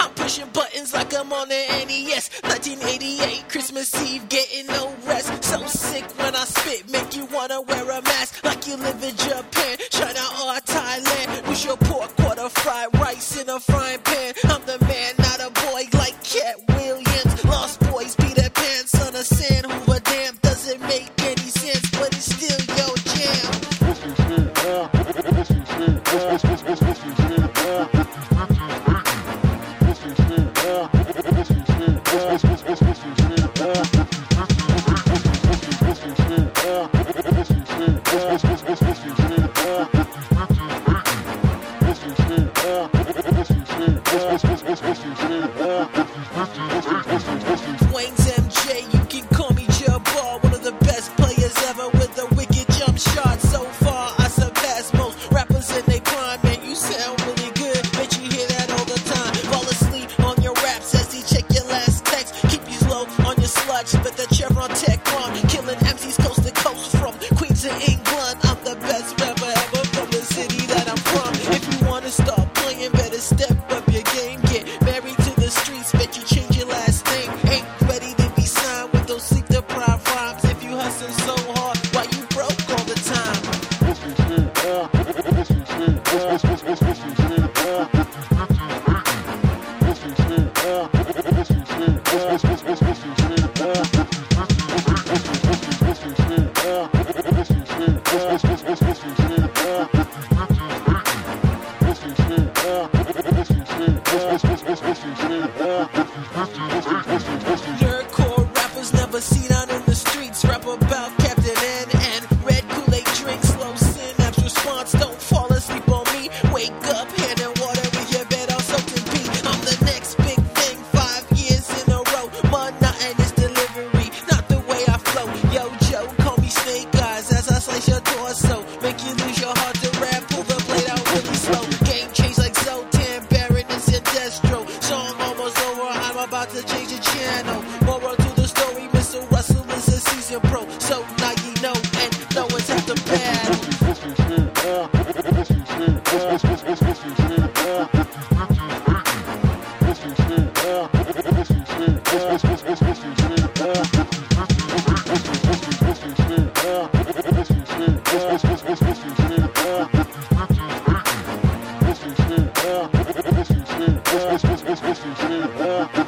I'm pushing buttons like I'm on the NES. 1988, Christmas Eve, getting no rest. So sick when I spit, make you wanna wear a mask like you live in Japan, China or Thailand. With your pork, quarter fried rice in a frying pan. I'm the man, not a boy like Katt Williams. Lost boys, Peter Pan, son of who a damn Doesn't make any sense, but it's still. What's what's Your core rappers never seen out in the streets. Rap about channel. Moral to the story, Mr. Russell is a seasoned pro. So now you know, and no one's at the Thank.